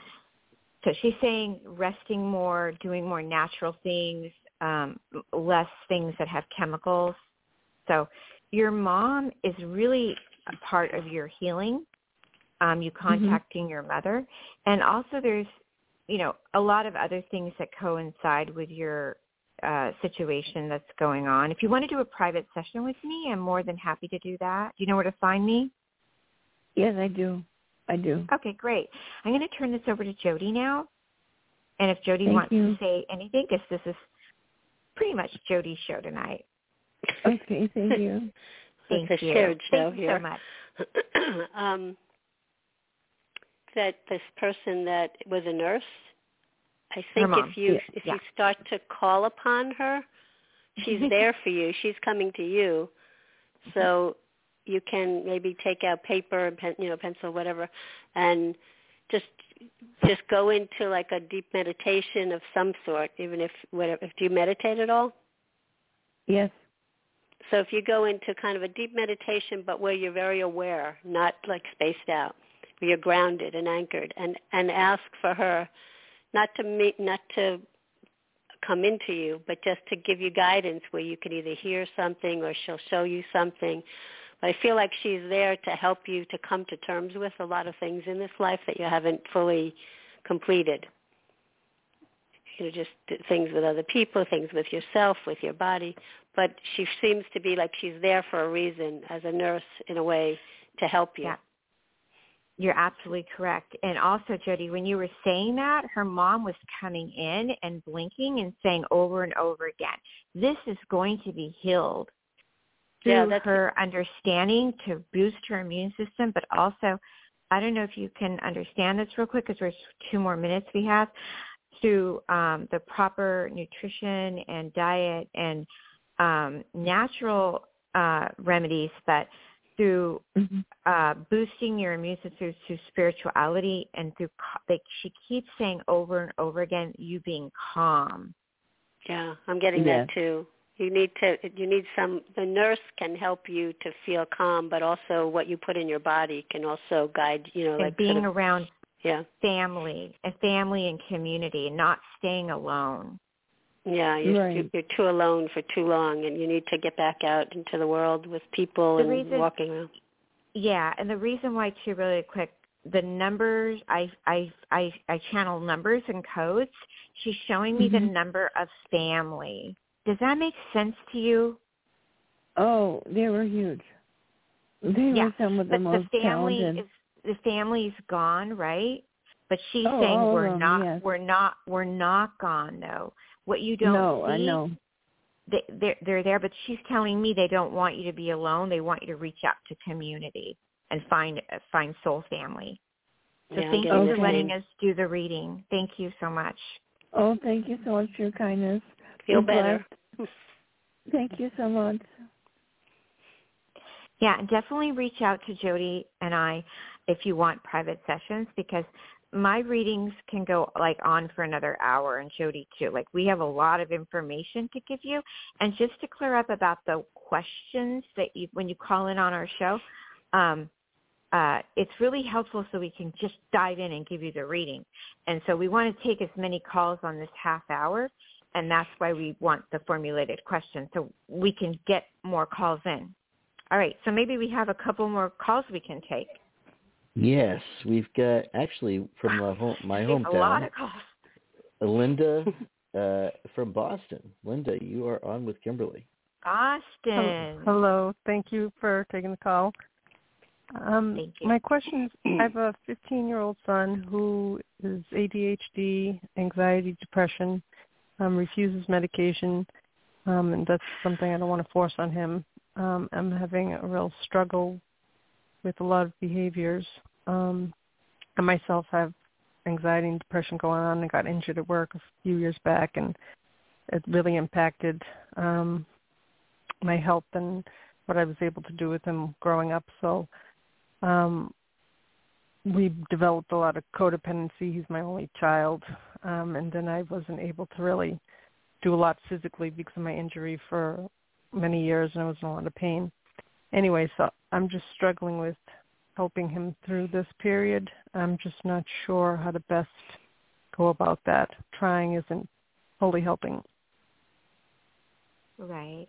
So she's saying resting more, doing more natural things, um, less things that have chemicals. So your mom is really a part of your healing. Um, you contacting your mother, and also there's, you know, a lot of other things that coincide with your uh, situation that's going on. If you want to do a private session with me, I'm more than happy to do that. Do you know where to find me? Yes, I do. I do. Okay, great. I'm going to turn this over to Jodi now. And if Jodi Thank wants you. to say anything, because this is pretty much Jodi's show tonight. Okay, thank you. Thank it's a you. shared show Thank you here. so much. um, that this person that was a nurse, I think if you Yeah. if Yeah. you start to call upon her, she's there for you. She's coming to you. So you can maybe take out paper and pen, you know pencil whatever and just just go into like a deep meditation of some sort even if whatever if do you meditate at all Yes. So if you go into kind of a deep meditation, but where you're very aware, not like spaced out, where you're grounded and anchored, and and ask for her, not to meet, not to come into you, but just to give you guidance where you can either hear something or she'll show you something. But I feel like she's there to help you to come to terms with a lot of things in this life that you haven't fully completed. You know, just things with other people, things with yourself, with your body but she seems to be like she's there for a reason as a nurse in a way to help you. Yeah. You're absolutely correct. And also, Jodi, when you were saying that, her mom was coming in and blinking and saying over and over again, this is going to be healed through Yeah, that's- her understanding to boost her immune system, but also, I don't know if you can understand this real quick because there's two more minutes we have, through um, the proper nutrition and diet and um, natural uh, remedies but through mm-hmm. uh, boosting your immune system through, through spirituality and through like she keeps saying over and over again, you being calm. Yeah, I'm getting yeah. that too. You need to you need some the nurse can help you to feel calm, but also what you put in your body can also guide you know and like being sort of, around yeah family a family and community, not staying alone. Yeah, you're, right. you're too alone for too long, and you need to get back out into the world with people the and reason, walking around. Yeah, and the reason why too, really quick, the numbers I I I I channel numbers and codes. She's showing me mm-hmm. the number of family. Does that make sense to you? Oh, they were huge. They yeah, were some of the but most the family talented. is the family's gone, right? But she's oh, saying we're them, not yes. we're not we're not gone though. What you don't no, see I know. they they're, they're there, but she's telling me they don't want you to be alone. They want you to reach out to community and find find soul family. So yeah, thank you okay. for letting us do the reading. Thank you so much. Oh, thank you so much for your kindness. Feel Be better. blessed. Thank you so much. Yeah, definitely reach out to Jodi and I if you want private sessions because my readings can go like on for another hour and Jodi too. Like we have a lot of information to give you. And just to clear up about the questions that you when you call in on our show, um, uh, it's really helpful so we can just dive in and give you the reading. And so we want to take as many calls on this half hour, and that's why we want the formulated questions so we can get more calls in. All right, so maybe we have a couple more calls we can take. Yes, we've got actually from my home, my hometown. A lot of calls. Linda uh, from Boston. Linda, you are on with Kimberly. Boston. Hello. Thank you for taking the call. Um, Thank you. My question is, I have a 15-year-old son who is ADHD, anxiety, depression, um, refuses medication, um, and that's something I don't want to force on him. Um, I'm having a real struggle with a lot of behaviors. Um, I myself have anxiety and depression going on. I got injured at work a few years back, and it really impacted um, my health and what I was able to do with him growing up. So um, we developed a lot of codependency. He's my only child, um, and then I wasn't able to really do a lot physically because of my injury for many years, and I was in a lot of pain. Anyway, so I'm just struggling with helping him through this period. I'm just not sure how to best go about that. Trying isn't fully helping. Right.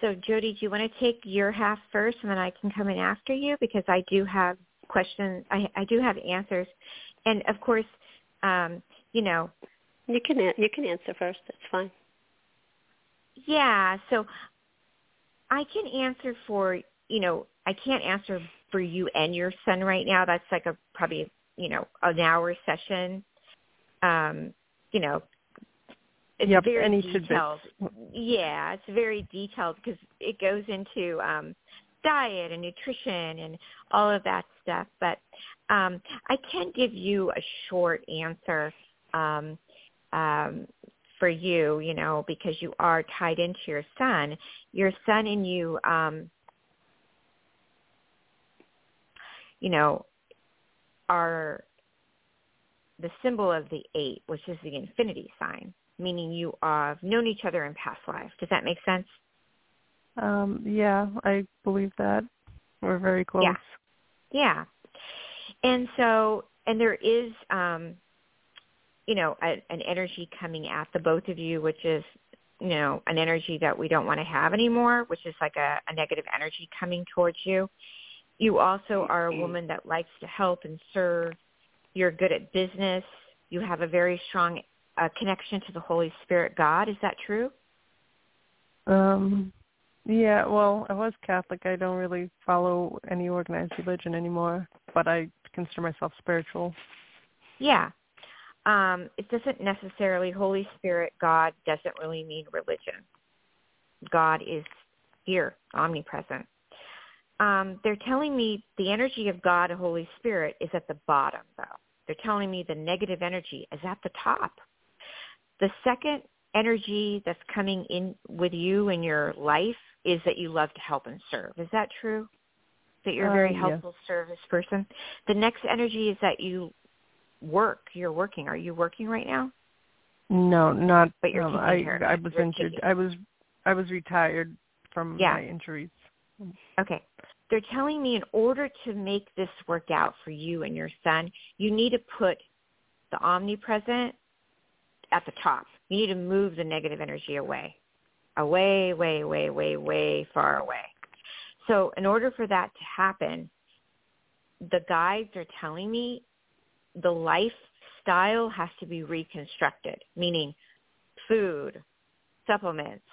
So Jodi, do you want to take your half first, and then I can come in after you because I do have questions. I, I do have answers, and of course, um, you know, you can you can answer first. That's fine. Yeah. So I can answer for you know I can't answer for you and your son right now. That's like a probably you know an hour session. Um, you know, it's yep, very any detailed. tidbits. Yeah, it's very detailed because it goes into um, diet and nutrition and all of that stuff. But um, I can give you a short answer um, um, for you, you know, because you are tied into your son. Your son and you, um, you know, are the symbol of the eight, which is the infinity sign meaning you have known each other in past lives. Does that make sense? Um, yeah, I believe that. We're very close. Yeah. Yeah. And so, and there is, um, you know, a, an energy coming at the both of you, which is, you know, an energy that we don't want to have anymore, which is like a, a negative energy coming towards you. You also are a woman that likes to help and serve. You're good at business. You have a very strong a connection to the Holy Spirit God. Is that true? Um, yeah, well, I was Catholic. I don't really follow any organized religion anymore, but I consider myself spiritual. Yeah. Um, it doesn't necessarily, Holy Spirit, God doesn't really mean religion. God is here, omnipresent. Um, they're telling me the energy of God Holy Spirit is at the bottom, though. They're telling me the negative energy is at the top. The second energy that's coming in with you in your life is that you love to help and serve. Is that true? that you're a very Uh, helpful service person. The next energy is that you work. You're working. Are you working right now? No, not. But you're um, I I was You're injured. taking- I was I was retired from Yeah. my injuries. Okay. They're telling me in order to make this work out for you and your son, you need to put the omnipresent at the top. You need to move the negative energy away. Away, way, way, way, way far away. So in order for that to happen, the guides are telling me the lifestyle has to be reconstructed, meaning food, supplements,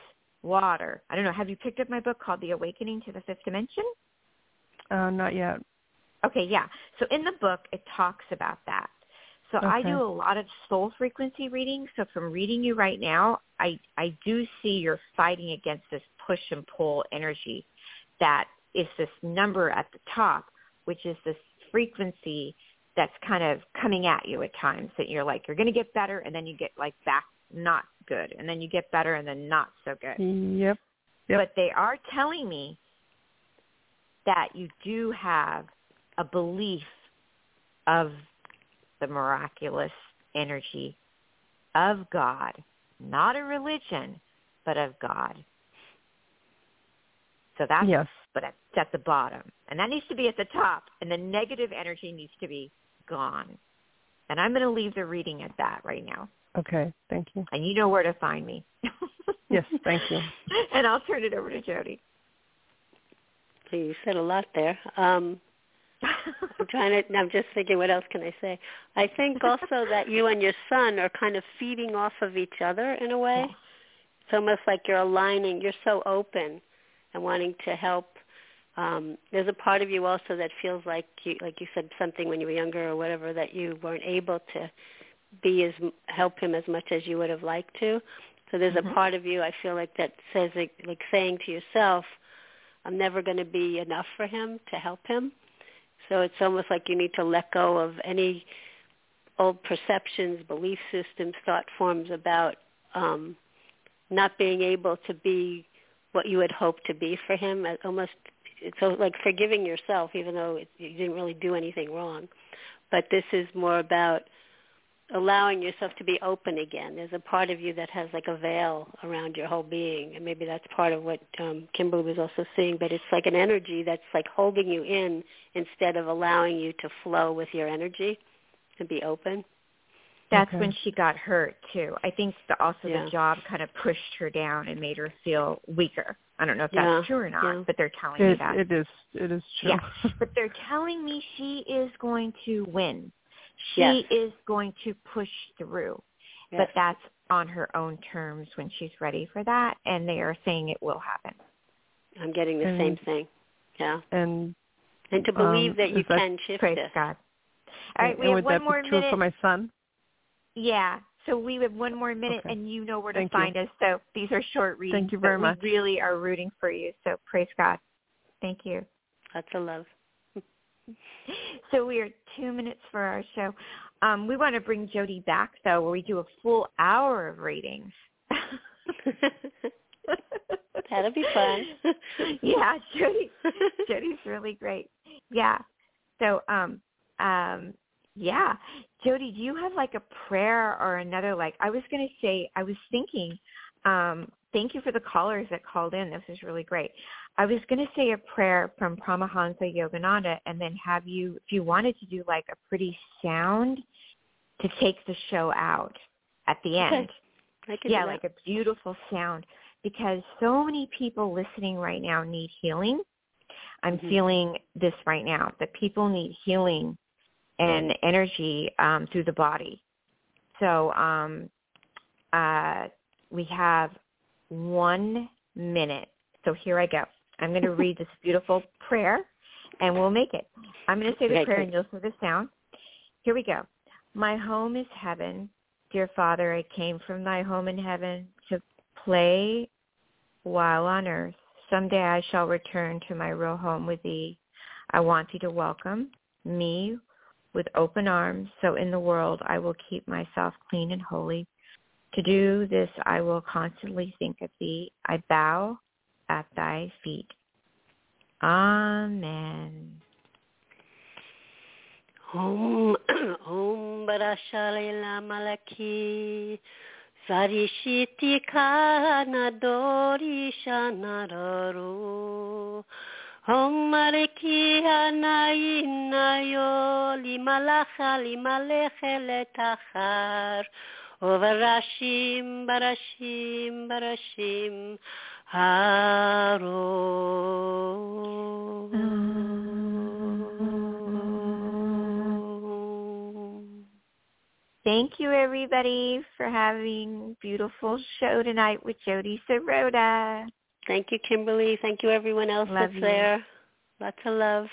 water. I don't know. Have you picked up my book called The Awakening to the Fifth Dimension? Uh, not yet. Okay, yeah. So in the book, it talks about that. So I do a lot of soul frequency readings. So from reading you right now, I, I do see you're fighting against this push and pull energy that is this number at the top, which is this frequency that's kind of coming at you at times that you're like, you're going to get better and then you get like back not good and then you get better and then not so good. Yep. Yep. But they are telling me that you do have a belief of the miraculous energy of God, not a religion, but of God. So that's Yes. But it's at the bottom. And that needs to be at the top. And the negative energy needs to be gone. And I'm going to leave the reading at that right now. Okay. Thank you. And you know where to find me. Yes. Thank you. and I'll turn it over to Jodi. So you said a lot there. Um, I'm trying to. I'm just thinking, what else can I say? I think also that you and your son are kind of feeding off of each other in a way. Yes. It's almost like you're aligning. You're so open and wanting to help. Um, there's a part of you also that feels like you, like you said something when you were younger or whatever, that you weren't able to be as help him as much as you would have liked to. So there's Mhm. a part of you I feel like that says like, like saying to yourself, I'm never going to be enough for him to help him. So it's almost like you need to let go of any old perceptions, belief systems, thought forms about um, not being able to be what you had hoped to be for him. Almost, so like forgiving yourself, even though it, you didn't really do anything wrong. But this is more about allowing yourself to be open again. There's a part of you that has like a veil around your whole being, and maybe that's part of what um, Kimberly was also seeing. But it's like an energy that's like holding you in instead of allowing you to flow with your energy and be open. That's Okay. when she got hurt too. I think the, also Yeah. the job kind of pushed her down and made her feel weaker. I don't know if that's Yeah, true or not, yeah. but they're telling me that. it is. It is true. Yeah, but they're telling me she is going to win. She Yes. is going to push through, Yes. but that's on her own terms when she's ready for that, and they are saying it will happen. I'm getting the And- same thing. Yeah. And And to believe Um, that you is that- can shift Praise this. God. All right, and we have would one that more be true minute. for my son? Yeah. So we have one more minute, Okay. and you know where to Thank you. find us. So these are short readings. Thank you but very we much. really are rooting for you. So praise God. Thank you. Lots of love. So we are two minutes for our show. Um, we want to bring Jodi back though, where we do a full hour of readings. That'll be fun. yeah, Jodi. Jodi's really great. Yeah. So um um yeah. Jodi, do you have like a prayer or another like I was gonna say I was thinking, um, thank you for the callers that called in. This is really great. I was gonna say a prayer from Paramahansa Yogananda and then have you if you wanted to do like a pretty sound to take the show out at the end I can yeah, like a beautiful sound because so many people listening right now need healing. I'm Mhm. feeling this right now that people need healing and energy um, through the body. So um, uh, we have one minute. So here I go. I'm going to read this beautiful prayer, and we'll make it. I'm going to say the Okay, prayer, and you'll say the sound. Here we go. My home is heaven. Dear Father, I came from thy home in heaven to play while on earth. Someday I shall return to my real home with thee. I want thee to welcome me with open arms, so in the world I will keep myself clean and holy. To do this I will constantly think of thee. I bow at thy feet. Amen. Om Om Barashalila Malaki Sarishiti Kana Dori Om Mariki Hanainayo Limalacha Limaleche Letachar Ovarashim Barashim Barashim Haro. Thank you, everybody, for having beautiful show tonight with Jodi Serota. Thank you, Kimberly. Thank you, everyone else Love that's you. there. Lots of love.